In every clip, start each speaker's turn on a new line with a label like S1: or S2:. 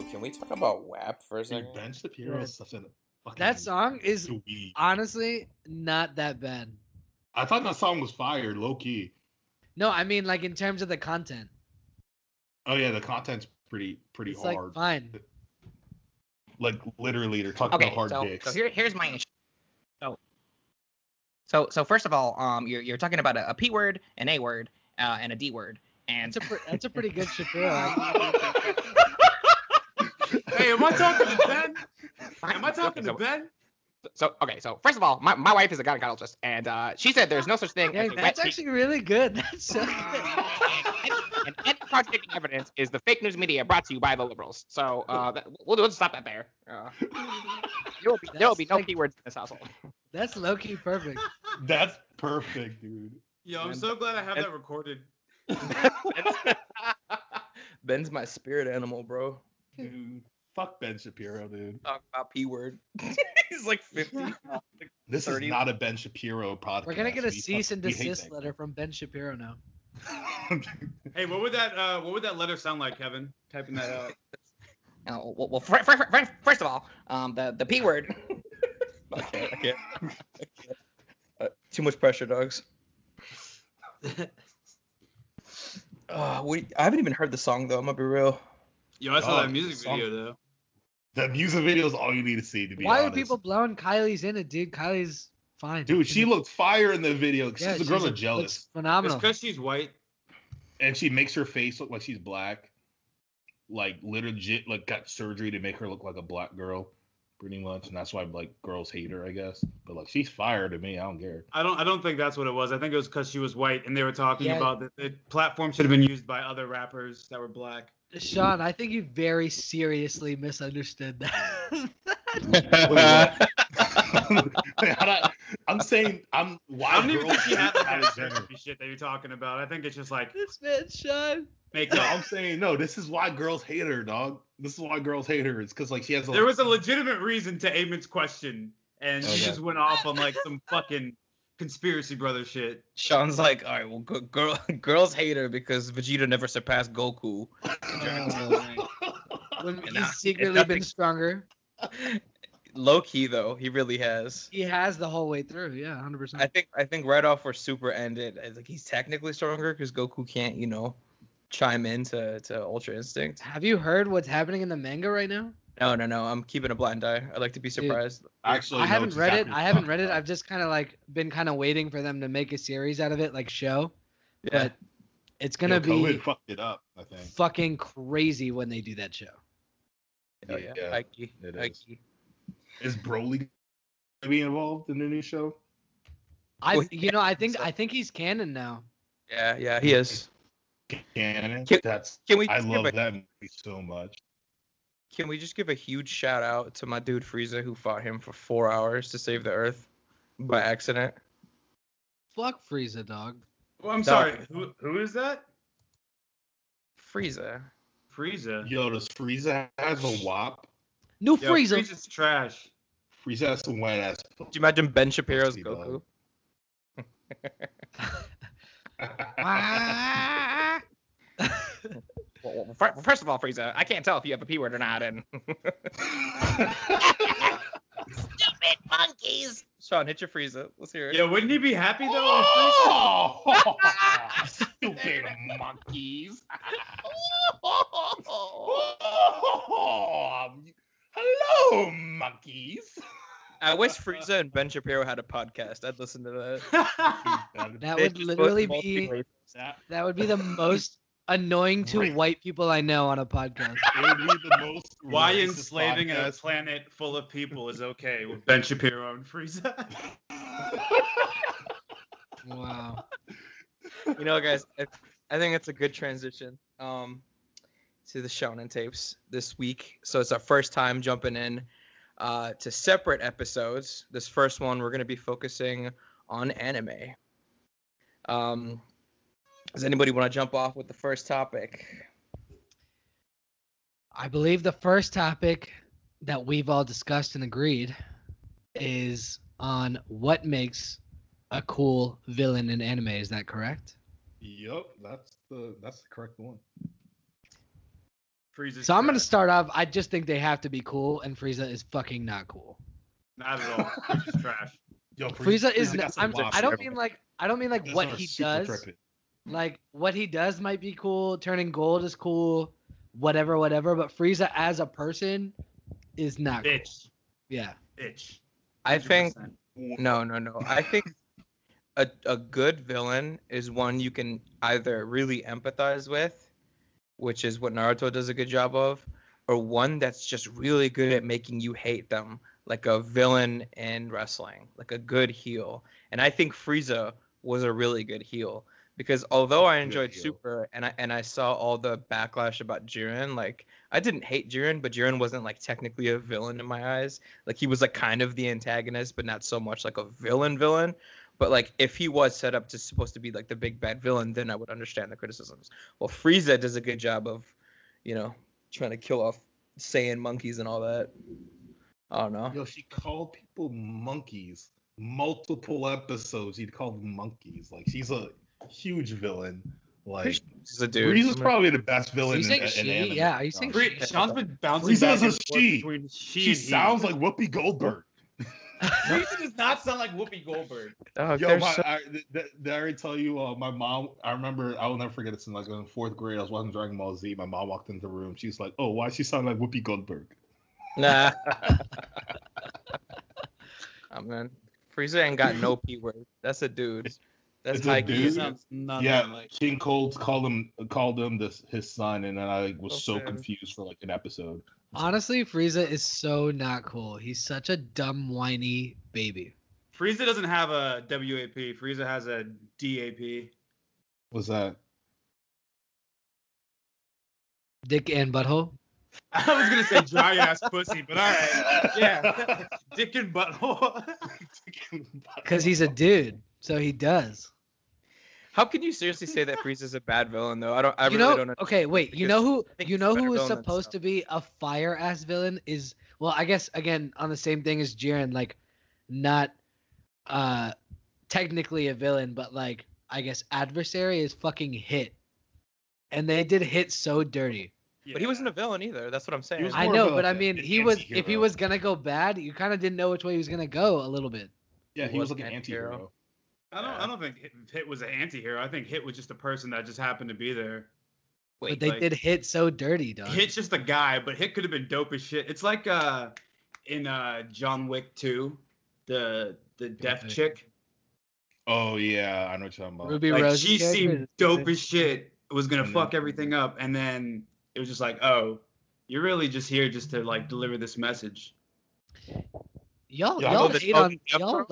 S1: Yo, can we talk about WAP for a
S2: Dude,
S1: second?
S2: Ben Shapiro
S3: Yeah.
S2: is such a fucking
S3: That song is
S2: dweeb.
S3: honestly not that bad.
S2: I thought that song was fired, low key.
S3: No, I mean like in terms of the content.
S2: Oh yeah, the content's pretty pretty
S3: It's like
S2: hard.
S3: fine.
S2: Like literally, they're talking
S4: Okay,
S2: about hard
S4: so,
S2: dicks.
S4: so here, here's my issue. So, so, so first of all, um, you're, you're talking about a, a p word, an a word, uh, and a d word, and
S3: That's a pre- that's a pretty good Shapiro.
S5: Hey, am I talking to Ben? Am I
S4: Okay,
S5: talking to Ben?
S4: So okay, so first of all, my, my wife is a gynecologist, and uh, she said there's no such thing
S3: Yeah,
S4: as a wet
S3: that's
S4: pee-
S3: actually really good. That's so good.
S4: and any contradicting evidence is the fake news media brought to you by the liberals. So uh, that, we'll, we'll stop that there. Uh, there will be, there will be no
S3: like-
S4: keywords in this household.
S3: That's low key perfect.
S2: That's perfect, dude.
S5: Yo, I'm
S4: And-
S5: so glad I have
S4: and-
S5: that recorded.
S6: Ben's my spirit animal, bro.
S2: Dude, fuck Ben Shapiro, dude.
S6: Talk about p word. He's like 50.
S2: This
S6: 30.
S2: is not a Ben Shapiro podcast.
S3: We're gonna get a
S2: We
S3: cease
S2: fuck-
S3: and desist letter from Ben Shapiro now.
S5: Hey, what would that uh, what would that letter sound like, Kevin? Typing that out.
S4: Uh, well, well fir- fir- fir- first of all, um, the the p word.
S6: I can't. I can't. I can't. Uh, too much pressure, dogs. Uh, we, I haven't even heard the song though. I'm gonna be real.
S5: Yo, I saw
S2: Oh,
S5: that music
S2: song-
S5: video though.
S2: the music video is all you need to see. To be
S3: Why
S2: honest.
S3: are people blowing Kylie's in it, dude? Kylie's fine.
S2: Dude, she looked fire in the video.
S3: Yeah,
S2: she's the girl
S3: she's
S2: are jealous,
S3: looks
S5: It's because she's white.
S2: and she makes her face look like she's black. Like legit, like got surgery to make her look like a black girl, pretty much, and that's why like girls hate her, I guess. But like she's fire to me. I don't care.
S5: I don't I don't think that's what it was. I think it was because she was white, and they were talking
S3: Yeah.
S5: about that the platform should have been used by other rappers that were black.
S3: Sean, I think you very seriously misunderstood that.
S2: I- I'm saying I'm why
S5: I don't even
S2: girls
S5: think she had
S2: hate
S5: like that
S2: Kylie Jenner.
S5: therapy shit that you're talking about. I think it's just like
S3: this man, Sean.
S5: make
S2: No. I'm saying no. This is why girls hate her, dog. This is why girls hate her. It's because like she has a
S5: There was a legitimate reason to Eamon's question, and oh,
S2: she
S5: just went off on like some fucking conspiracy brother shit.
S6: Sean's like, all right, well, g- girl, girls hate her because Vegeta never surpassed Goku. Oh.
S3: When
S6: And
S3: he's
S6: I-
S3: secretly
S6: nothing-
S3: been stronger.
S6: Low key though, he really has.
S3: He has the whole way through. Yeah, hundred percent.
S6: I think I think right off where Super ended, it's like he's technically stronger because Goku can't, you know, chime in to, to Ultra Instinct.
S3: Have you heard what's happening in the manga right now?
S6: No, no, no. I'm keeping a blind eye. I'd like to be surprised.
S2: Actually,
S3: I
S2: no,
S3: haven't
S2: it's
S3: read it. I haven't
S2: to
S3: read it. I've just kind of like been kind of waiting for them to make a series out of it, like show.
S6: Yeah.
S3: But it's gonna
S2: Yo,
S3: be
S2: COVID fucked it up. I think.
S3: fucking crazy when they do that show.
S6: Oh yeah.
S2: Yeah,
S6: Ike,
S2: it
S6: Ike.
S2: is. Is Broly gonna be involved in the new show?
S3: I,
S6: Well,
S3: you know, I think
S6: so-
S3: I think he's canon now.
S6: Yeah, yeah, he is.
S2: Canon.
S6: Can-
S2: That's
S6: Can we
S2: I love
S6: a,
S2: that movie so much.
S6: Can we just give a huge shout out to my dude Frieza who fought him for four hours to save the Earth by accident?
S3: Fuck Frieza, dog.
S5: Well, I'm
S6: No.
S5: sorry. Who who is that?
S6: Frieza.
S5: Frieza.
S2: Yo, does Frieza has a WAP?
S3: New
S5: Yo,
S3: Frieza.
S5: Frieza's trash.
S2: Frieza has some white ass.
S6: Do you imagine Ben Shapiro's Goku?
S2: dog.
S3: Ah.
S4: Well, well, first of all, Frieza, I can't tell if you have a p word or not, and stupid monkeys.
S6: Sean, hit your Frieza. Let's hear it.
S5: Yeah, wouldn't he be happy though? if oh! Frieza-
S2: Oh, stupid monkeys. Hello, monkeys.
S6: I wish Frieza and Ben Shapiro had a podcast. I'd listen to that.
S3: That would
S6: just
S3: literally be.
S2: That
S3: that would be the most annoying to
S2: Right.
S3: white people I know on a podcast.
S2: it would be the most.
S5: Why
S2: racist
S5: enslaving a planet full of people is okay with Ben Shapiro and Frieza?
S3: Wow.
S6: You know, guys, I, I think it's a good transition um, to the Shonen tapes this week. So it's our first time jumping in uh, to separate episodes. This first one, we're going to be focusing on anime. Um, does anybody want to jump off with the first topic?
S3: I believe the first topic that we've all discussed and agreed is on what makes a cool villain in anime. Is that correct?
S2: Yep, that's the that's the correct one.
S5: Frieza's
S3: So I'm gonna start off. I just think they have to be cool, and Frieza is fucking not cool.
S5: Not at all. Frieza's trash.
S2: Yo,
S3: Frieza is.
S2: got
S3: Not,
S2: some
S3: I'm, I don't mean like. I don't mean like what
S2: are
S3: he does.
S2: trippy.
S3: Like what he does might be cool. Turning gold is cool. Whatever, whatever. But Frieza as a person is not cool.
S5: Bitch.
S3: Yeah.
S5: Bitch.
S6: I think no, no, no. I think a a good villain is one you can either really empathize with, which is what Naruto does a good job of, or one that's just really good at making you hate them, like a villain in wrestling, like a good heel. And I think Frieza was a really good heel because although I enjoyed. Super and I and I saw all the backlash about Jiren, like I didn't hate Jiren, but Jiren wasn't like technically a villain in my eyes. Like he was like kind of the antagonist, but not so much like a villain villain. But like if he was set up to supposed to be like the big bad villain, then I would understand the criticisms. Well, Frieza does a good job of, you know, trying to kill off Saiyan monkeys and all that. I don't know.
S2: Yo, she called people monkeys. Multiple episodes, he'd called them monkeys. Like she's a huge villain. Like
S6: He's a dude.
S2: Frieza's probably the best villain
S3: you
S2: in,
S3: saying
S2: in
S3: she?
S2: anime.
S3: Yeah, are you saying
S5: Free-
S3: she?
S5: Sean's been bouncing
S2: Frieza
S5: back
S2: a she.
S5: she,
S2: She
S5: he.
S2: sounds like Whoopi Goldberg.
S5: Frieza does not sound like Whoopi Goldberg.
S6: Dog,
S2: Yo,
S6: they're
S2: my,
S6: so-
S2: I, th- th- did I already tell you? Uh, my mom. I remember. I will never forget this. In like in fourth grade, I was watching Dragon Ball Z. My mom walked into the room. She's like, "Oh, why does she sound like Whoopi Goldberg?"
S6: Nah. oh man, Frieza ain't got no p word. That's a dude. That's
S2: It's a
S6: high
S2: dude.
S6: key.
S5: He sounds nothing
S2: yeah,
S5: like.
S2: King Cold called him called him this his son, and then I was so confused for like an episode.
S3: Honestly, Frieza is so not cool. He's such a dumb, whiny baby.
S5: Frieza doesn't have a WAP. Frieza has a DAP.
S2: What's that?
S3: Dick and butthole.
S5: I was gonna say dry ass pussy, but all right. Yeah, dick and butthole.
S3: Because he's a dude, so he does.
S6: How can you seriously say that Frieza is a bad villain though? I don't. I
S3: you
S6: really
S3: know,
S6: don't.
S3: okay, wait. You know who? You know
S6: better
S3: who was supposed to be a fire ass villain is well, I guess again on the same thing as Jiren, like not uh technically a villain, but like I guess adversary is fucking hit, and they did hit so dirty.
S6: But he wasn't a villain either. That's what I'm saying.
S3: I know, but I mean, he was if he was gonna go bad, you kind of didn't know which way he was gonna go a little bit.
S2: Yeah, he
S6: was
S2: was like an
S6: anti-hero.
S2: anti-hero.
S5: I don't. I don't think Hit, Hit was an anti-hero. I think Hit was just a person that just happened to be there.
S6: Wait,
S3: but they
S5: like-
S3: did hit so dirty, dog.
S5: Hit's just a guy, but Hit could have been dope as shit. It's like uh in uh John Wick 2, the the deaf chick.
S2: Oh yeah, I know what you're talking about.
S3: Ruby
S5: Like
S3: Rose.
S5: she seemed dope as shit. Was gonna
S2: And
S5: fuck everything up, and then it was just like, oh, you're really just here just to like deliver this message.
S3: Y'all,
S2: Yeah, I
S3: y'all hate on y'all
S6: Row.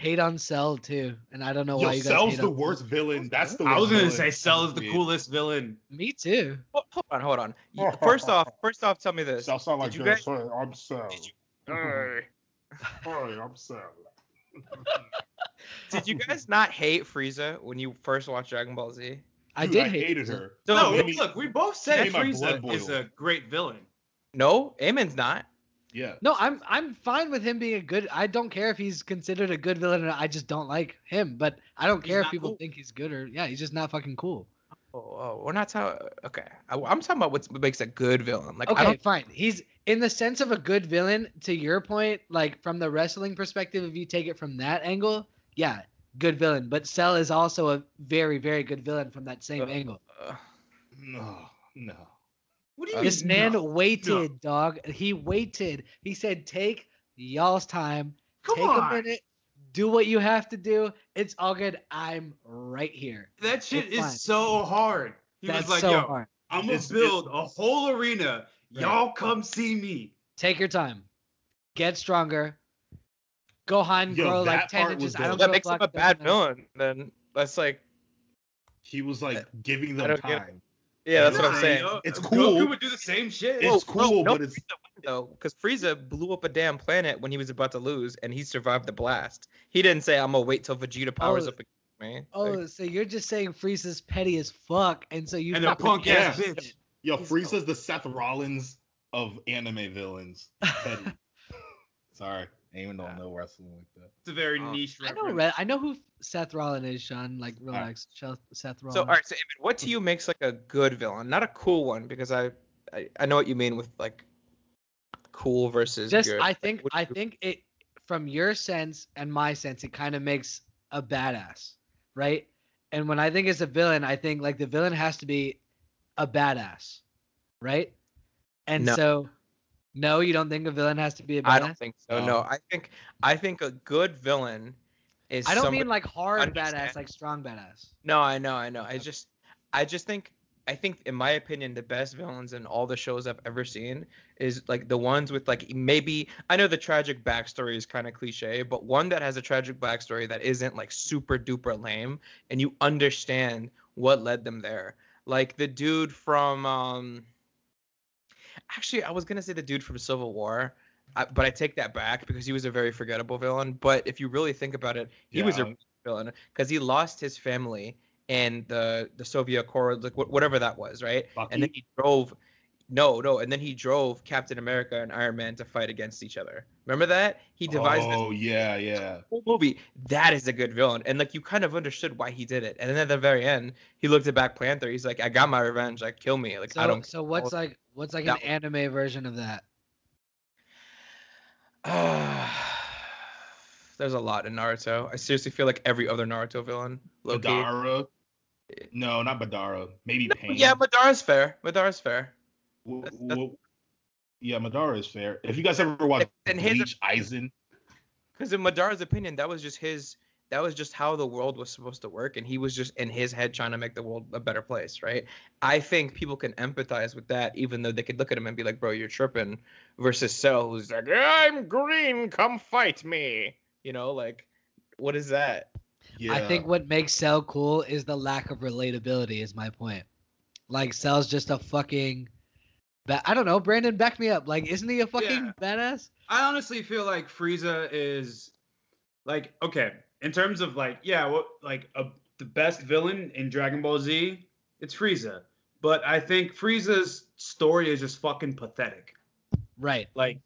S3: Low key hate on Cell too, and I don't know
S2: Yo,
S3: why you guys
S2: Cell's
S3: hate
S2: the
S3: on
S2: worst villain. That's the. Worst.
S5: I was
S2: worst
S5: gonna say Cell is the coolest villain.
S3: Me too.
S6: Ho- Hold on, hold on. You- First off, first off, tell me this.
S2: Cell sound like
S6: Did you
S2: this.
S6: guys-
S2: Hey, I'm Cell.
S6: Did you-
S2: Hey, I'm Cell.
S6: Did you guys not hate Frieza when you first watched Dragon Ball Z?
S3: I
S2: Dude,
S3: did
S2: I
S3: hate
S2: hated
S3: Frieza.
S2: her.
S6: So,
S5: no,
S2: made me-
S5: look, we both said
S2: made my blood
S5: Frieza is a great villain.
S6: No, Eamon's not.
S2: Yeah.
S3: No, I'm I'm fine with him being a good. I don't care if he's considered a good villain or. I just don't like him. But I don't
S5: He's
S3: care if people
S5: cool.
S3: think he's good or yeah, he's just not fucking cool.
S6: Oh, oh we're not talking. Okay, I, am talking about what makes a good villain. Like I
S3: Okay,
S6: don't.
S3: fine. He's in the sense of a good villain. To your point, like from the wrestling perspective, if you take it from that angle, yeah, good villain. But Cell is also a very very good villain from that same
S6: Uh,
S3: angle.
S6: Uh,
S2: No, no.
S5: What do you uh,
S3: This
S5: mean?
S3: man
S5: no?
S3: waited, dog. He waited. He said, "Take y'all's time.
S5: Come
S3: Take
S5: on.
S3: a minute. Do what you have to do. It's all good. I'm right here."
S5: That shit
S3: It's
S5: is
S3: fine.
S5: so hard. He
S3: That's
S5: was like,
S3: so
S5: yo,
S3: hard.
S5: I'm gonna build a whole arena.
S3: Right.
S5: Y'all come see me.
S3: Take your time. Get stronger. Gohan
S2: Yo,
S3: grow like ten inches. I don't
S6: that makes him a bad villain. Then that's like,
S2: He was like giving them
S6: don't get
S2: time.
S6: Yeah, that's what I'm saying.
S5: yo,
S2: It's
S5: Goku
S2: cool.
S5: would do the same shit.
S2: It's cool,
S6: no,
S2: but it's
S6: Frieza won, though, because Frieza blew up a damn planet when he was about to lose, and he survived the blast. He didn't say, "I'm gonna wait till Vegeta powers
S3: Oh,
S6: up." Again, man.
S3: Oh,
S6: Like,
S3: so you're just saying Frieza's petty as fuck, and so you
S5: And a punk ass
S3: get
S5: bitch.
S2: yo.
S3: He's
S2: Frieza's the Seth Rollins of anime villains. Petty. Sorry, I even don't know wrestling like that.
S5: It's a very
S6: Uh,
S5: niche
S3: I know, Re- I know who Seth Rollins is, Sean. Like, relax, Shel- Seth Rollins.
S6: so, all right. So, Eamon, what to you makes like a good villain? Not a cool one, because I, I, I know what you mean with like cool versus
S3: Just
S6: good.
S3: I think
S6: What
S3: I
S6: you-
S3: think it from your sense and my sense, it kind of makes a badass, right? And when I think it's a villain, I think like the villain has to be a badass, right? And
S6: No.
S3: so, no, you don't think a villain has to be a badass?
S6: I don't think so. No,
S2: No.
S6: I think I think a good villain is.
S3: I don't mean like hard
S6: understand.
S3: badass, like strong badass.
S6: No, I know, I know. I just, I just think, I think, in my opinion, the best villains in all the shows I've ever seen is like the ones with like maybe I know the tragic backstory is kind of cliche, but one that has a tragic backstory that isn't like super duper lame, and you understand what led them there. Like the dude from, um, actually, I was gonna say the dude from Civil War. I, but I take that back because he was a very forgettable villain. But if you really think about it, he was a villain because he lost his family in the the Sokovia Accords, like wh- whatever that was, right? And then he drove. No, no, and then he drove Captain America and Iron Man to fight against each other. Remember that? He devised this
S2: Oh yeah, yeah.
S6: whole movie. That is a good villain, and like you kind of understood why he did it. And then at the very end, he looked at Black Panther. He's like, "I got my revenge. Like, kill me. Like,
S3: So,
S6: I don't."
S3: so what's like what's like
S6: That
S3: an
S6: one.
S3: anime version of that?
S6: There's a lot in Naruto. I seriously feel like every other Naruto villain. Low-key.
S2: Madara. Eh. No, not Madara. Maybe Pain.
S6: Yeah, Madara's fair. Madara's fair.
S2: W-
S6: that's- that's-
S2: w- yeah, Madara is fair. If you guys ever watched
S6: And his-
S2: Bleach, Aizen,
S6: Because in Madara's opinion, that was just his. That was just how the world was supposed to work, and he was just in his head trying to make the world a better place, right? I think people can empathize with that, even though they could look at him and be like, "Bro, you're tripping," versus Cell, who's like, "I'm green, come fight me." You know, like, what is that?
S2: yeah.
S3: I think what makes Cell cool is the lack of relatability. Is my point. Like Cell's just a fucking. I don't know. Brandon, back me up. Like, isn't he a fucking
S5: Yeah.
S3: badass?
S5: I honestly feel like Frieza is like okay in terms of like yeah what like a, the best villain in Dragon Ball Z it's Frieza but I think Frieza's story is just fucking pathetic
S3: Right.
S5: like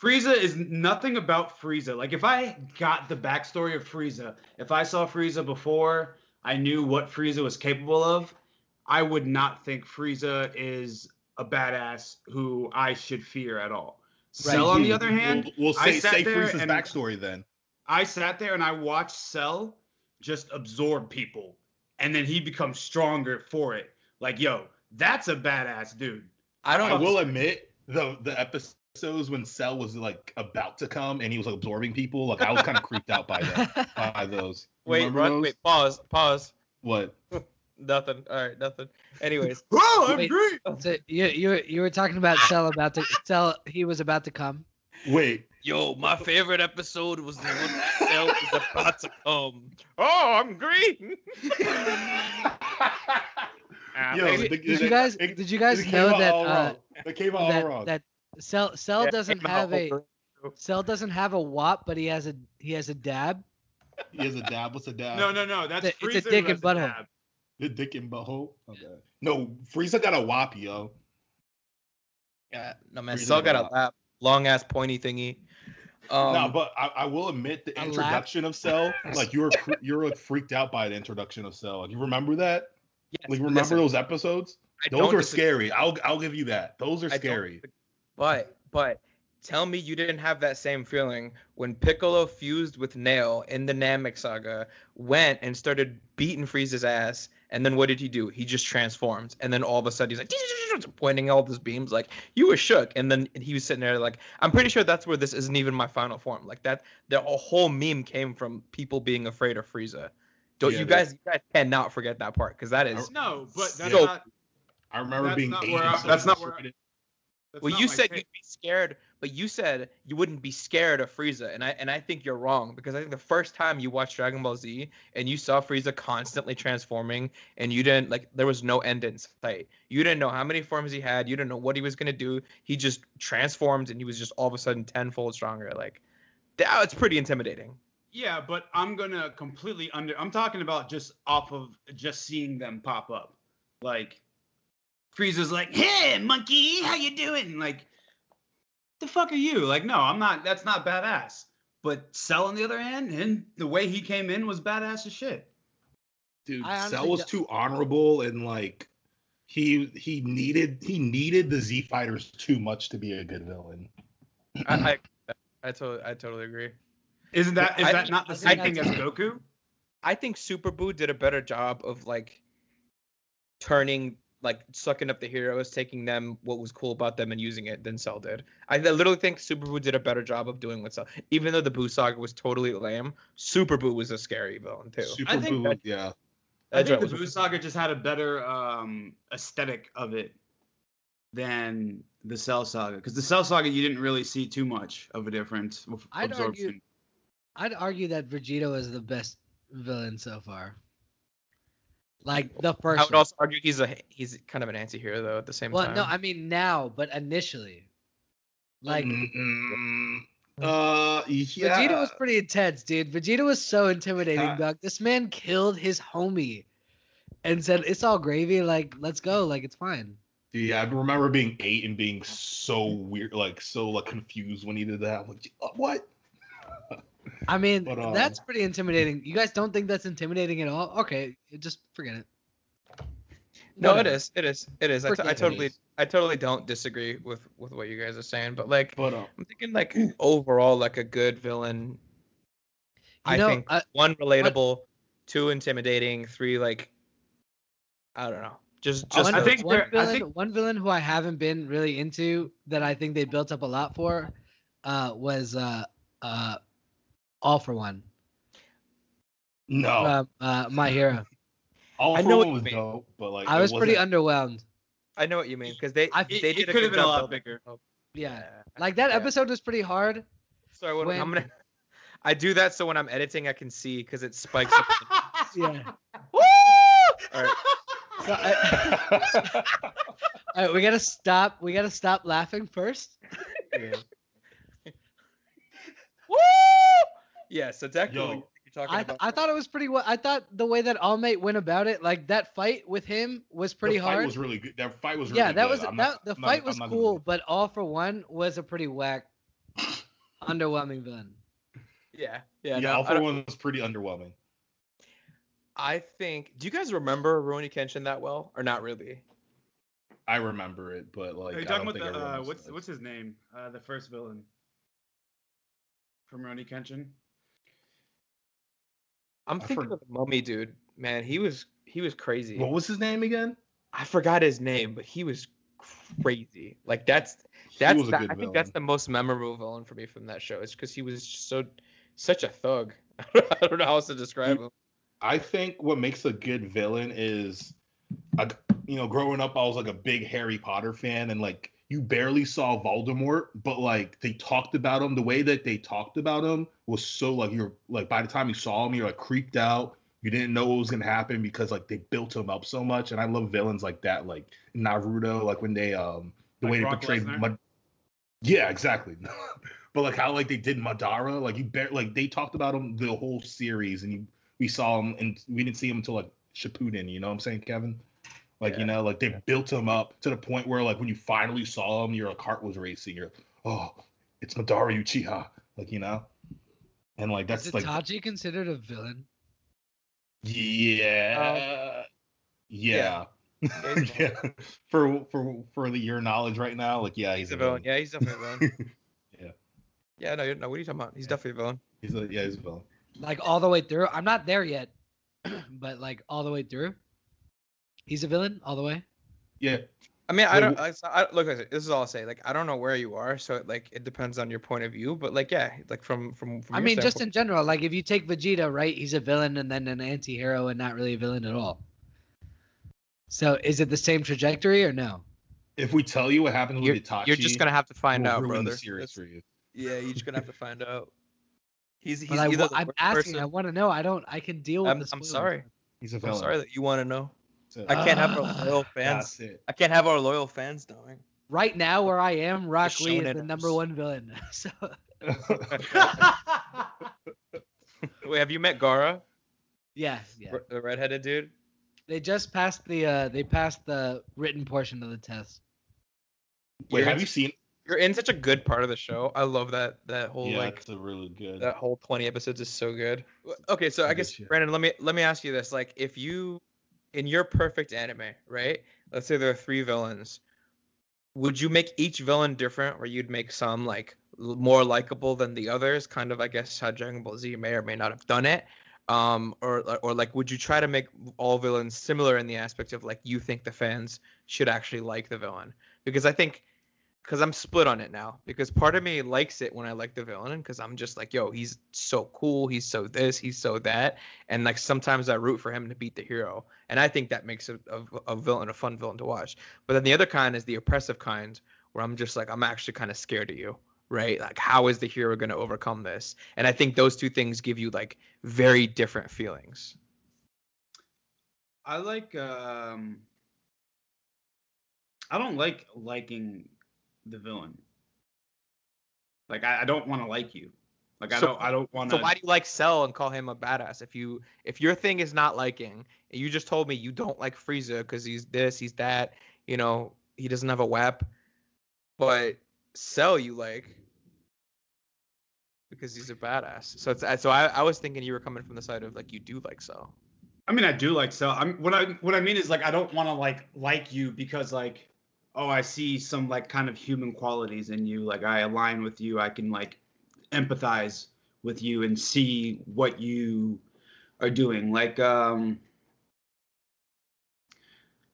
S5: Frieza is nothing about Frieza like if I got the backstory of Frieza if I saw Frieza before I knew what Frieza was capable of I would not think Frieza is a badass who I should fear at all.
S3: Right,
S5: Cell, on the other hand,
S2: we'll, we'll
S5: I
S2: say,
S5: sat
S2: say
S5: there and-
S2: backstory then.
S5: I sat there and I watched Cell just absorb people, and then he becomes stronger for it. Like, yo, that's a badass dude.
S6: I don't.
S2: I will admit the the episodes when Cell was like about to come and he was like, absorbing people, like I was kind of creeped out by that by those. You
S6: Wait, run,
S2: those?
S6: wait, pause, pause.
S2: What?
S6: Nothing. All right, nothing. Anyways,
S5: Oh, I'm
S3: Wait.
S5: great.
S3: so you you were- you were talking about Cell about to Cell. He was about to come.
S2: Wait.
S6: yo, my favorite episode was the one that Cell was about to come. Oh, I'm green.
S2: Yo,
S4: maybe-
S2: the-
S3: Did you guys
S2: it-
S3: did you guys
S2: it
S3: know that
S2: all
S3: uh,
S2: wrong. It came out all
S3: that
S2: wrong.
S3: that Cell Cell
S6: Yeah,
S3: doesn't have a
S6: over-
S3: Cell doesn't have a wop, but he has a he has a dab.
S2: He has a dab. What's a dab?
S5: No, no, no. That's
S3: It's a- it's a dick and
S5: has the
S3: butthole.
S5: Dab.
S2: The dick and butthole. Okay. No, Frieza got a whop, yo.
S6: Yeah, no man,
S2: Freezing
S6: Cell got a
S2: up.
S6: lap, long ass pointy thingy. Um,
S2: no, but I, I will admit the introduction of Cell, like you were you were like freaked out by the introduction of Cell. Like you remember that?
S6: yes,
S2: Like remember
S6: listen,
S2: those episodes?
S6: I
S2: Those
S6: don't
S2: were
S6: disagree,
S2: scary. I'll I'll give you that. Those are scary.
S6: But but tell me you didn't have that same feeling when Piccolo fused with Nail in the Namek saga, went and started beating Frieza's ass, and then what did he do? He just transforms. and then all of a sudden he's like pointing all these beams, like you were shook, and then he was sitting there like, I'm pretty sure that's where this isn't even my final form. Like that, the a whole meme came from people being afraid of Frieza. Don't
S2: Yeah,
S6: you guys? You guys cannot forget that part because that is.
S5: No, but that's
S6: So-
S5: not.
S2: I remember
S5: That's
S2: being
S5: not where I-
S2: and
S5: that's not where I-
S2: frustrated.
S5: That's
S6: Well, you said
S5: take.
S6: you'd be scared, but you said you wouldn't be scared of Frieza, and I and I think you're wrong because I think the first time you watched Dragon Ball Z and you saw Frieza constantly transforming, and you didn't like there was no end in sight. You didn't know how many forms he had. You didn't know what he was gonna do. He just transformed, and he was just all of a sudden tenfold stronger. Like that's pretty intimidating.
S5: Yeah, but I'm gonna completely under. I'm talking about just off of just seeing them pop up. Like, Frieza's like, "Hey, monkey, how you doing?" Like, the fuck are you? Like, no, I'm not. That's not badass. But Cell, on the other hand, and the way he came in was badass as shit.
S2: Dude,
S3: I
S2: Cell was
S3: don't-
S2: too honorable and like he he needed he needed the Z fighters too much to be a good villain.
S6: I, I, I totally, I totally agree.
S5: Isn't that is
S6: I-
S5: that not the same thing as Goku?
S6: I think Super Boo did a better job of like turning, like sucking up the heroes, taking them what was cool about them and using it than Cell did. I literally think Super Boo did a better job of doing what Cell. Even though the Boo saga was totally lame, Super Boo was a scary villain too.
S2: Super
S5: I think
S2: Boo,
S6: that-
S2: yeah.
S5: I think the
S6: joke
S5: Boo Saga just had a better um, aesthetic of it than the Cell Saga. Because the Cell Saga, you didn't really see too much of a difference with
S3: I'd
S5: absorption.
S3: argue- I'd argue that Vegeta is the best villain so far. Like the first.
S6: I would
S3: one.
S6: also argue he's a he's kind of an anti-hero though at the same
S3: well,
S6: time.
S3: Well, no, I mean now, but initially, like
S2: Mm-mm. uh, yeah.
S3: Vegeta was pretty intense, dude. Vegeta was so intimidating, dog. This man killed his homie, and said, "It's all gravy. Like, let's go. Like, it's fine."
S2: Yeah, I remember being eight and being so weird, like so like confused when he did that. I'm like, "Uh, what?
S3: I mean,
S2: But, uh,
S3: that's pretty intimidating. You guys don't think that's intimidating at all? Okay, just forget it.
S6: no, it
S3: Whatever.
S6: is, it is, it is. I, t- I
S3: Forget it.
S6: totally, I totally don't disagree with with what you guys are saying, but like
S2: But uh,
S6: I'm thinking like overall like a good villain.
S3: You
S6: I
S3: know,
S6: think
S3: I-
S6: one relatable, two intimidating, three like I don't know. Just just
S3: one,
S5: I think
S3: one
S5: there- I
S3: villain,
S5: think-
S3: one villain who I haven't been really into that I think they built up a lot for, uh, was uh, uh, All for One
S2: no,
S3: from uh, My Hero.
S2: all
S6: I
S2: for
S6: know what
S2: one
S6: you
S2: was
S6: mean.
S2: dope, but like
S3: I was pretty underwhelmed.
S6: I know what you mean because they
S3: I-
S6: they
S5: It-
S6: did
S5: it could have been a
S6: job
S5: lot
S6: building-
S5: bigger.
S3: Yeah, like that
S6: Yeah.
S3: episode was pretty hard.
S6: So when,
S3: when-
S6: I'm gonna, I do that so when I'm editing I can see because it spikes. up.
S3: Yeah.
S6: Woo! All right.
S3: So I, all right, we gotta stop. We gotta stop laughing first. Yeah.
S6: Woo! Yeah. So exactly
S2: Yo,
S6: you're talking
S3: I,
S6: about.
S3: I thought it was pretty well. I thought the way that All Might went about it, like that fight with him, was pretty
S2: the fight
S3: hard.
S2: was really good. That fight was really good.
S3: yeah, that
S2: good.
S3: was that.
S2: not-
S3: the
S2: I'm not-
S3: fight
S2: I'm
S3: was
S2: not gonna-
S3: cool, but All for One was a pretty whack, underwhelming villain.
S6: yeah. Yeah.
S2: Yeah,
S6: no,
S2: all for one was pretty underwhelming.
S6: I think. Do you guys remember Rurouni Kenshin that well, or not really?
S2: I remember it, but like
S5: Are you
S2: I
S5: talking
S2: don't
S5: about the uh, what's
S2: does.
S5: what's his name? Uh, the first villain from Rurouni Kenshin.
S6: I'm
S2: I
S6: thinking
S2: forg-
S6: of the mummy dude. Man, he was he was crazy.
S2: What was his name again?
S6: I forgot his name, but he was crazy. Like that's that's the- I think that's the most memorable villain for me from that show. It's because he was so such a thug. I don't know how else to describe him.
S2: I think what makes a good villain is, a, you know, growing up, I was like a big Harry Potter fan, and like you barely saw Voldemort, but like they talked about him. The way that they talked about him was so like you're like by the time you saw him, you're like creeped out. You didn't know what was gonna happen because like they built him up so much, and I love villains like that, like Naruto, like when they um the
S5: Like
S2: way they portrayed. Mad- yeah, exactly. but like how like they did Madara, like you bar- like they talked about him the whole series, and you we saw him and we didn't see him until like Shippuden. You know what I'm saying, Kevin? Like
S6: Yeah.
S2: you know, like they built him up to the point where like when you finally saw him, your like, heart was racing. You're oh, it's Madara Uchiha, like you know, and like that's
S3: Is
S2: like
S3: Itachi considered a villain?
S2: yeah, uh,
S6: yeah. Yeah,
S2: yeah, for for for the, your knowledge right now, like yeah,
S6: He's a villain. Yeah, he's definitely a villain.
S2: Yeah.
S6: Yeah, no, you're- no. What are you talking about? He's definitely a villain.
S2: He's a yeah, he's a villain.
S3: Like all the way through? I'm not there yet, but like all the way through. He's a villain all the way.
S2: Yeah,
S6: I mean, I don't. I, I, look, this is all I'll say. Like, I don't know where you are, so it, like it depends on your point of view. But like, yeah, like from from. from
S3: I
S6: your
S3: mean, just in general, like if you take Vegeta, right? He's a villain and then an anti-hero and not really a villain at all. So is it the same trajectory or no?
S2: if we tell you what happens
S6: you're,
S2: with Itachi,
S6: you're just gonna have to find
S2: we'll
S6: out,
S2: ruin
S6: brother.
S2: the series for you.
S6: Yeah, you're just gonna have to find out. He's he's
S3: But I,
S6: either
S3: I'm asking.
S6: person-
S3: I want to know. I don't. I can deal with
S6: I'm,
S3: the
S6: I'm
S3: spoilers.
S6: sorry.
S2: He's a
S6: I'm sorry that you want to know.
S2: That's.
S6: I can't have our
S3: Ah,
S6: loyal fans.
S2: That's.
S6: I can't have our loyal fans knowing.
S3: Right now, where I am, Rock Lee is
S6: shonen
S3: the number one villain. So
S6: Wait, have you met Gaara,
S3: yeah, yeah.
S6: R- the redheaded dude?
S3: They just passed the. uh They passed the written portion of the test.
S2: Wait,
S6: You're
S2: have
S6: in-
S2: you seen?
S6: You're in such a good part of the show. I love that that whole
S2: yeah,
S6: like
S2: it's a really good.
S6: that whole 20 episodes is so good. Okay, so I
S2: Good
S6: guess
S2: shit.
S6: Brandon, let me let me ask you this: like, if you in your perfect anime, right? Let's say there are three villains. Would you make each villain different, or you'd make some like more likable than the others? Kind of, I guess, how Dragon Ball Z may or may not have done it. Um, or or like, would you try to make all villains similar in the aspect of like you think the fans should actually like the villain? Because I think because I'm split on it now. Because part of me likes it when I like the villain, because I'm just like, yo, he's so cool, he's so this, he's so that, and like sometimes I root for him to beat the hero, and I think that makes a, a, a villain a fun villain to watch. But then the other kind is the oppressive kind, where I'm just like, I'm actually kind of scared of you, right? Like, how is the hero going to overcome this? And I think those two things give you like very different feelings.
S5: I like um I don't like liking the villain. Like I, I don't want to like you. Like I
S6: So-
S5: don't I don't want to
S6: So why do you like Cell and call him a badass? If you if your thing is not liking, and you just told me you don't like Frieza because he's this, he's that, you know, he doesn't have a WEP, but Cell you like because he's a badass. So it's so I, I was thinking you were coming from the side of like you do like Cell.
S5: I mean I do like so I'm what I what I mean is like I don't want to like like you because like oh I see some like kind of human qualities in you like I align with you I can like empathize with you and see what you are doing like um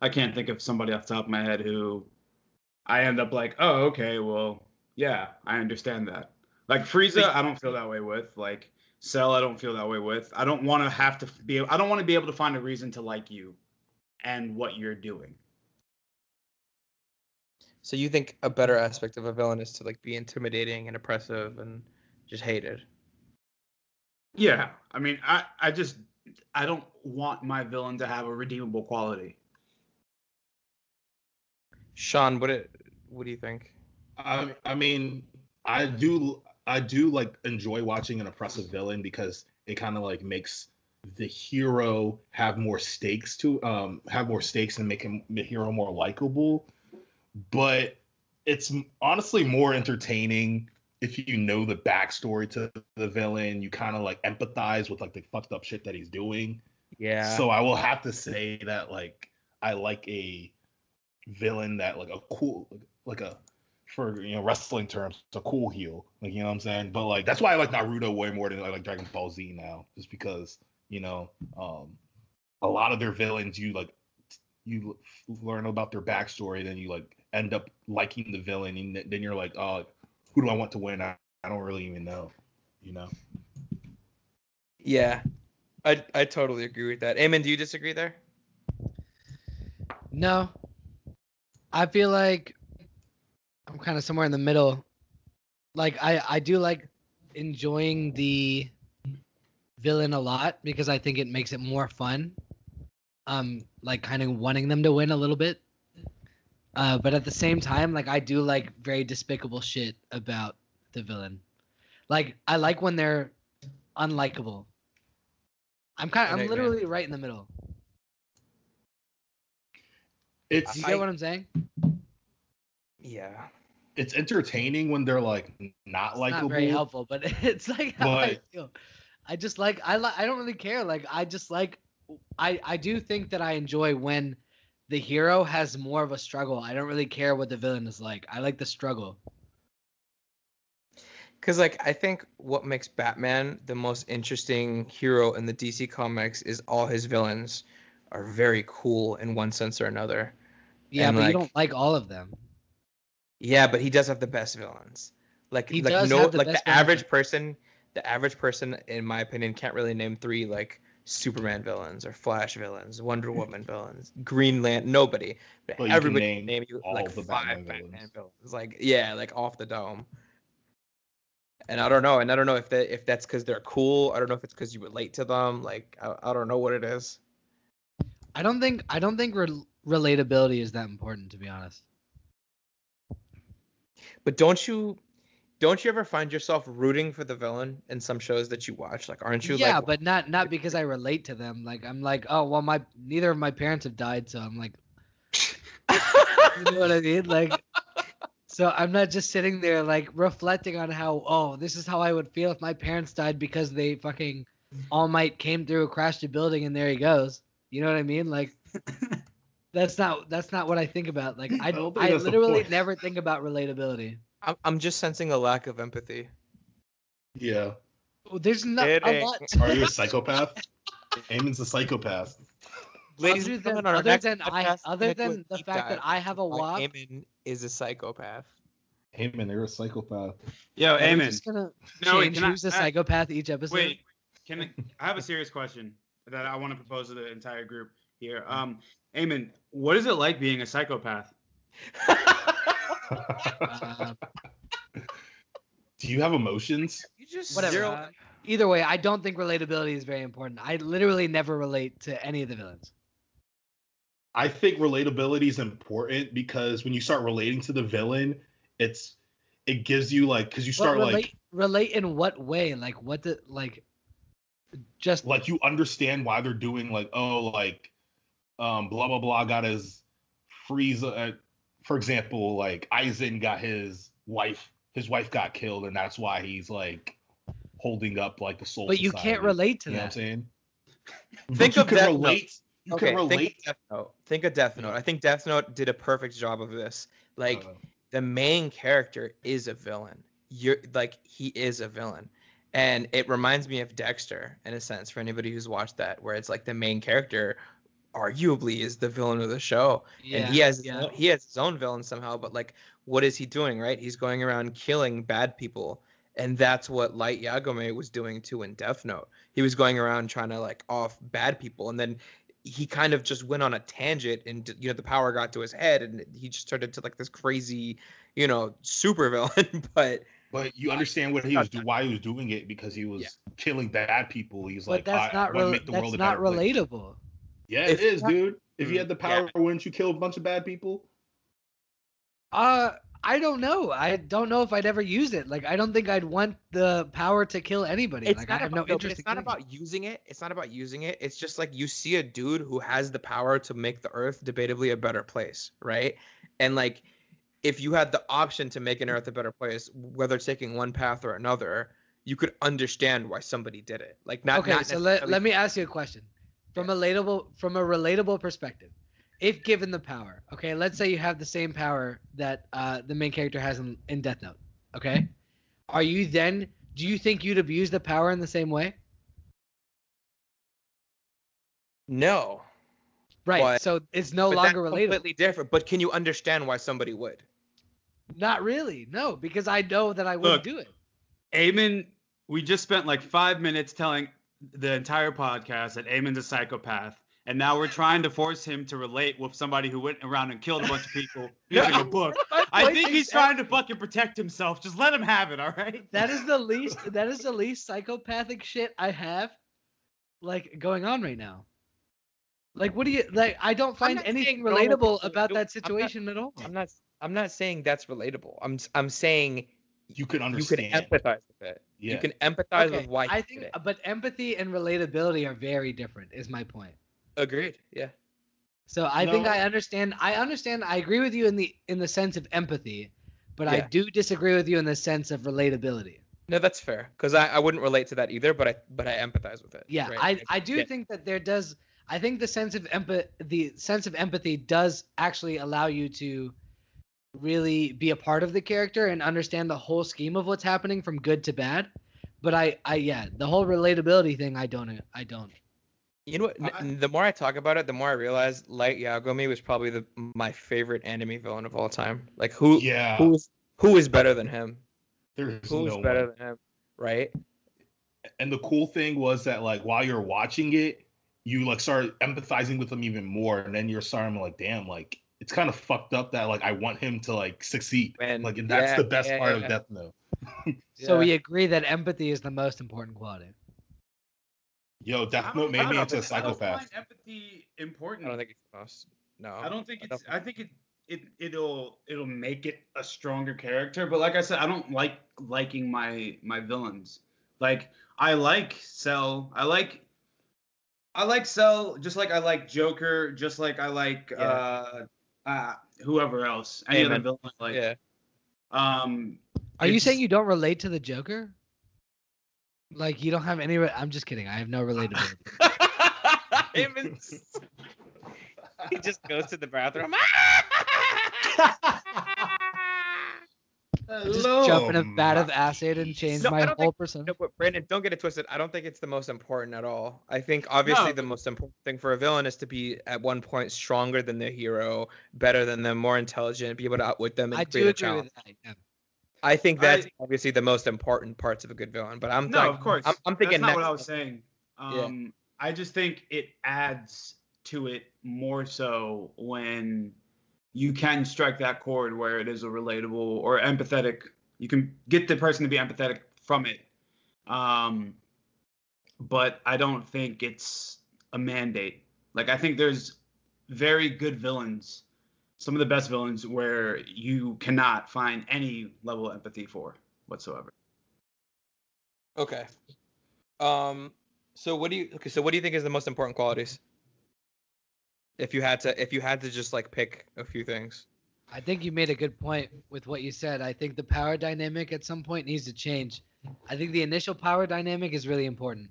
S5: I can't think of somebody off the top of my head who I end up like oh okay well yeah I understand that like Frieza I don't feel that way with like Cell, I don't feel that way with. I don't want to have to be. I don't want to be able to find a reason to like you, and what you're doing.
S6: So you think a better aspect of a villain is to like be intimidating and oppressive and just hated.
S5: Yeah, I mean, I I just I don't want my villain to have a redeemable quality.
S6: Sean, what it what do you think?
S2: I, I mean, I do I do like enjoy watching an oppressive villain because it kind of like makes the hero have more stakes to um have more stakes and make him the hero more likable. But it's honestly more entertaining if you know the backstory to the villain. You kind of like empathize with like the fucked up shit that he's doing.
S6: Yeah.
S2: So I will have to say that like I like a villain that like a cool like a for you know wrestling terms a cool heel like you know what I'm saying but like that's why I like Naruto way more than I like Dragon Ball Z now just because you know um a lot of their villains you like you learn about their backstory then you like end up liking the villain and then you're like oh who do I want to win I, I don't really even know you know
S6: yeah. I I totally agree with that. Eamon, do you disagree there?
S3: No. I feel like I'm kind of somewhere in the middle. Like I I do like enjoying the villain a lot because I think it makes it more fun. Um like kind of wanting them to win a little bit. Uh but at the same time like I do like very despicable shit about the villain. Like I like when they're unlikable. I'm kind
S6: I know
S3: I'm literally right in the middle.
S2: it's
S3: You
S6: I-
S3: get what I'm saying?
S6: Yeah.
S2: it's entertaining when they're like not
S3: It's
S2: likable
S3: not very helpful, but it's like how I
S2: But-
S3: feel. I just like I li- I don't really care. Like I just like I I do think that I enjoy when the hero has more of a struggle. I don't really care what the villain is like. I like the struggle.
S6: Cause like I think what makes Batman the most interesting hero in the DC comics is all his villains are very cool in one sense or another.
S3: Yeah,
S6: And,
S3: but
S6: like-
S3: you don't like all of them.
S6: Yeah, but he does have the best villains. Like
S3: He
S6: like
S3: does
S6: no
S3: have the
S6: like the average person, the average person in my opinion can't really name three like Superman villains or Flash villains, Wonder Woman villains, Green Lantern, nobody. But
S2: But you can
S6: everybody
S2: name
S6: can name you
S2: all
S6: like
S2: the
S6: five
S2: Batman
S6: Batman,
S2: villains.
S6: villains. Like yeah, like off the dome. And I don't know, and I don't know if that if that's because they're cool. I don't know if it's because you relate to them. Like I, I don't know what it is.
S3: I don't think I don't think rel relatability is that important to be honest.
S6: But don't you don't you ever find yourself rooting for the villain in some shows that you watch? Like aren't you
S3: yeah,
S6: like
S3: but not not because I relate to them. Like I'm like, oh well, my neither of my parents have died, so I'm like, you know what I mean? Like, so I'm not just sitting there like reflecting on how, oh, this is how I would feel if my parents died because they fucking All Might came through, crashed a building, and there he goes. You know what I mean? Like, That's not that's not what I think about. Like I,
S2: I
S3: I literally never think about relatability.
S6: I'm, I'm just sensing a lack of empathy.
S2: Yeah.
S3: Well, There's not a lot.
S2: Are you a psychopath? Eamon's a psychopath.
S6: Ladies
S3: other than,
S6: gentlemen, on our
S3: other than I,
S6: podcast, we're
S3: other
S6: gonna do a
S3: than the fact that I have a
S6: why
S3: walk,
S6: Eamon is a psychopath.
S2: Eamon, you're a psychopath.
S5: Yo,
S3: are we
S5: Amen.
S3: just gonna
S5: No, wait,
S3: change
S5: can
S3: who's a
S5: I-
S3: psychopath each episode.
S5: Wait, can I, I have a serious question that I want to propose to the entire group here. Um, Eamon, what is it like being a psychopath?
S3: Uh,
S2: Do you have emotions?
S6: you just
S3: whatever.
S6: zero-
S3: uh, either way, I don't think relatability is very important. I literally never relate to any of the villains.
S2: I think relatability is important because when you start relating to the villain, it's it gives you like because you
S3: But
S2: start
S3: relate,
S2: like
S3: relate in what way? Like what the like? Just
S2: like you understand why they're doing like oh like um blah blah blah got his Frieza uh, for example like Aizen got his wife his wife got killed and that's why he's like holding up like the soul
S3: but you can't relate to
S2: you know what I'm
S3: that.
S2: saying
S6: Think
S2: But
S6: of
S2: can
S6: Death Note.
S2: relate you
S6: okay,
S2: can relate
S6: think of Death Note. Think of Death Note. I think Death Note did a perfect job of this. Like
S2: uh,
S6: the main character is a villain. You're like he is a villain. And it reminds me of Dexter in a sense for anybody who's watched that, where it's like the main character arguably is the villain of the show.
S3: Yeah,
S6: and he has his
S3: yeah.
S6: own- he has his own villain somehow, but like what is he doing, right? He's going around killing bad people. And that's what Light Yagami was doing too in Death Note. He was going around trying to like off bad people and then he kind of just went on a tangent and you know the power got to his head and he just turned into like this crazy you know super villain but
S2: but you understand what he was do why he was doing it because he was
S6: Yeah.
S2: killing bad people he's
S3: But
S2: like
S3: that's
S2: I,
S3: not
S2: I wanna make the
S3: that's
S2: world
S3: not
S2: relatable. place.
S3: Relatable.
S2: yeah
S6: If-
S2: it is dude if you
S6: Mm,
S2: had the
S6: yeah.
S2: power wouldn't you kill a bunch of bad people
S3: Uh, I don't know. I don't know if I'd ever use it. Like, I don't think I'd want the power to kill anybody.
S6: it's
S3: like,
S6: not
S3: I have
S6: about,
S3: no
S6: no,
S3: interest.
S6: it's not
S3: killing
S6: about using it it's not about using it it's just like you see a dude who has the power to make the earth debatably a better place right and like if you had the option to make an earth a better place whether taking one path or another you could understand why somebody did it like not
S3: okay,
S6: not
S3: so let, let me ask you a question. From a relatable from a relatable perspective, if given the power, okay, let's say you have the same power that uh, the main character has in, in Death Note, okay, are you then? Do you think you'd abuse the power in the same way?
S6: no
S3: Right.
S6: But-
S3: so it's no
S6: but
S3: longer
S6: that's
S3: relatable.
S6: completely different but can you understand why somebody would
S3: Not really. No, because I know that I wouldn't
S5: Look,
S3: do it.
S5: Eamon, we just spent like five minutes telling the entire podcast that Eamon's a psychopath. And now we're trying to force him to relate with somebody who went around and killed a bunch of people using a book. I think he's trying to fucking protect himself. Just let him have it, all right?
S3: That is the least. That is the least psychopathic shit I have, like going on right now. Like, what do you like? I don't find anything relatable about that
S6: I'm not-
S3: situation at all.
S6: i'm not i'm not saying that's relatable i'm s- i'm saying
S2: you can understand.
S6: you can empathize with it
S2: yeah
S6: you can empathize
S3: Okay,
S6: with why
S3: I think,
S6: it.
S3: but empathy and relatability are very different. Is my point.
S6: agreed yeah
S3: So I think I understand. I understand. I agree with you in the in the sense of empathy, but I do disagree with you in the sense of relatability.
S6: No, that's fair. Because I, I wouldn't relate to that either, but I but I empathize with it.
S3: Yeah,
S6: right?
S3: I I do
S6: yeah.
S3: think that there does. I think the sense of empathy, the sense of empathy, does actually allow you to really be a part of the character and understand the whole scheme of what's happening from good to bad. But I, I yeah, the whole relatability thing, I don't, I don't.
S6: You know what? n-
S5: I-
S6: n- the more I talk about it, the more I realize Light Yagami was probably the my favorite anime villain of all time. Like who
S2: yeah
S6: who is who is better than him?
S2: there's
S6: Who's
S2: no
S6: better
S2: one.
S6: than him? Right?
S2: and the cool thing was that like while you're watching it you like start empathizing with him even more and then you're starting like damn like it's kind of fucked up that like i want him to like succeed
S6: And-
S2: like and that's
S6: yeah,
S2: the best
S6: yeah,
S2: part
S6: yeah.
S2: of death note
S3: So
S6: Yeah.
S3: we agree that empathy is the most important quality.
S2: yo death note made me into a
S5: but I don't
S2: psychopath
S5: find empathy
S6: I
S5: important.
S6: don't think it's the most. No.
S5: I don't think it's.
S6: don't-
S5: I think it, it it'll it'll make it a stronger character. But like I said, I don't like liking my my villains. Like I like Cell. I like. I like Cell just like I like Joker, just like I like
S6: Yeah.
S5: uh, uh whoever else. Any other villain like.
S6: yeah.
S5: Um.
S3: Are you saying you don't relate to the Joker? Like you don't have any? Re- I'm just kidding. I have no relatability.
S6: Eamon's-
S4: he just goes to the bathroom.
S3: Just jump in a vat of acid and change
S6: No,
S3: my whole
S6: think-
S3: persona.
S6: No, but Brandon, don't get it twisted. I don't think it's the most important at all. I think obviously
S5: No.
S6: the most important thing for a villain is to be at one point stronger than the hero, better than them, more intelligent, be able to outwit them and
S3: I
S6: create
S3: do
S6: a
S3: agree
S6: challenge.
S3: with that. yeah.
S6: I think that's
S5: I-
S6: obviously the most important parts of a good villain. But I'm
S5: no,
S6: talking-
S5: of course.
S6: I'm, I'm thinking
S5: That's not what I was saying.
S6: Yeah.
S5: Um, I just think it adds to it more so when you can strike that chord where it is a relatable or empathetic. You can get the person to be empathetic from it. Um, but I don't think it's a mandate. Like I think there's very good villains, some of the best villains where you cannot find any level of empathy for whatsoever.
S6: Okay. Um. So what do you? Okay. So what do you think is the most important qualities? If you had to, if you had to just like pick a few things.
S3: I think you made a good point with what you said. I think the power dynamic at some point needs to change. I think the initial power dynamic is really important.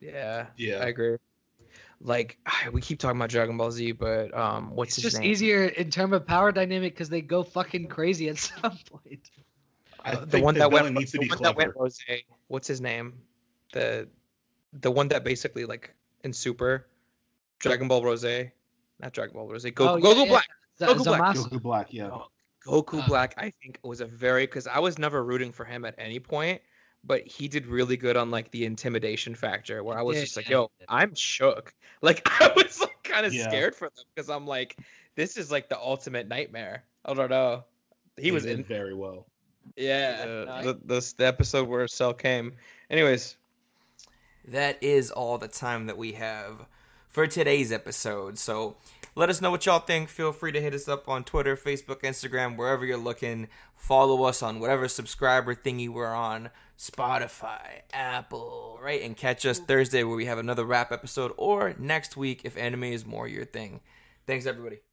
S6: Yeah.
S2: Yeah.
S6: I agree. Like we keep talking about Dragon Ball Z, but um, what's
S3: It's
S6: his
S3: just
S6: name?
S3: easier in terms of power dynamic because they go fucking crazy at some point.
S2: I
S6: Uh, the one
S2: the
S6: that went
S2: needs to
S6: the
S2: be
S6: one that went rose. What's his name? The the one that basically like in Super Dragon Ball Rose, not Dragon Ball Rose. Goku,
S3: Oh, yeah,
S6: Goku
S3: yeah.
S6: Black.
S3: Z-
S6: Goku Black.
S2: Goku Black, yeah.
S6: Oh, Goku
S3: Uh,
S6: Black, I think was a very because I was never rooting for him at any point, but he did really good on like the intimidation factor where I was
S3: Yeah,
S6: just like, yo. I'm shook. Like I was like kind of
S2: Yeah.
S6: scared for them because I'm like, this is like the ultimate nightmare. I don't know. He was
S2: did
S6: in
S2: very well.
S6: yeah,
S3: Yeah.
S6: the, the the episode where Cell came. Anyways,
S1: that is all the time that we have for today's episode. So let us know what y'all think. Feel free to hit us up on Twitter, Facebook, Instagram, wherever you're looking. Follow us on whatever subscriber thingy we're on Spotify, Apple, right? And catch us Thursday where we have another rap episode or next week if anime is more your thing. Thanks, everybody.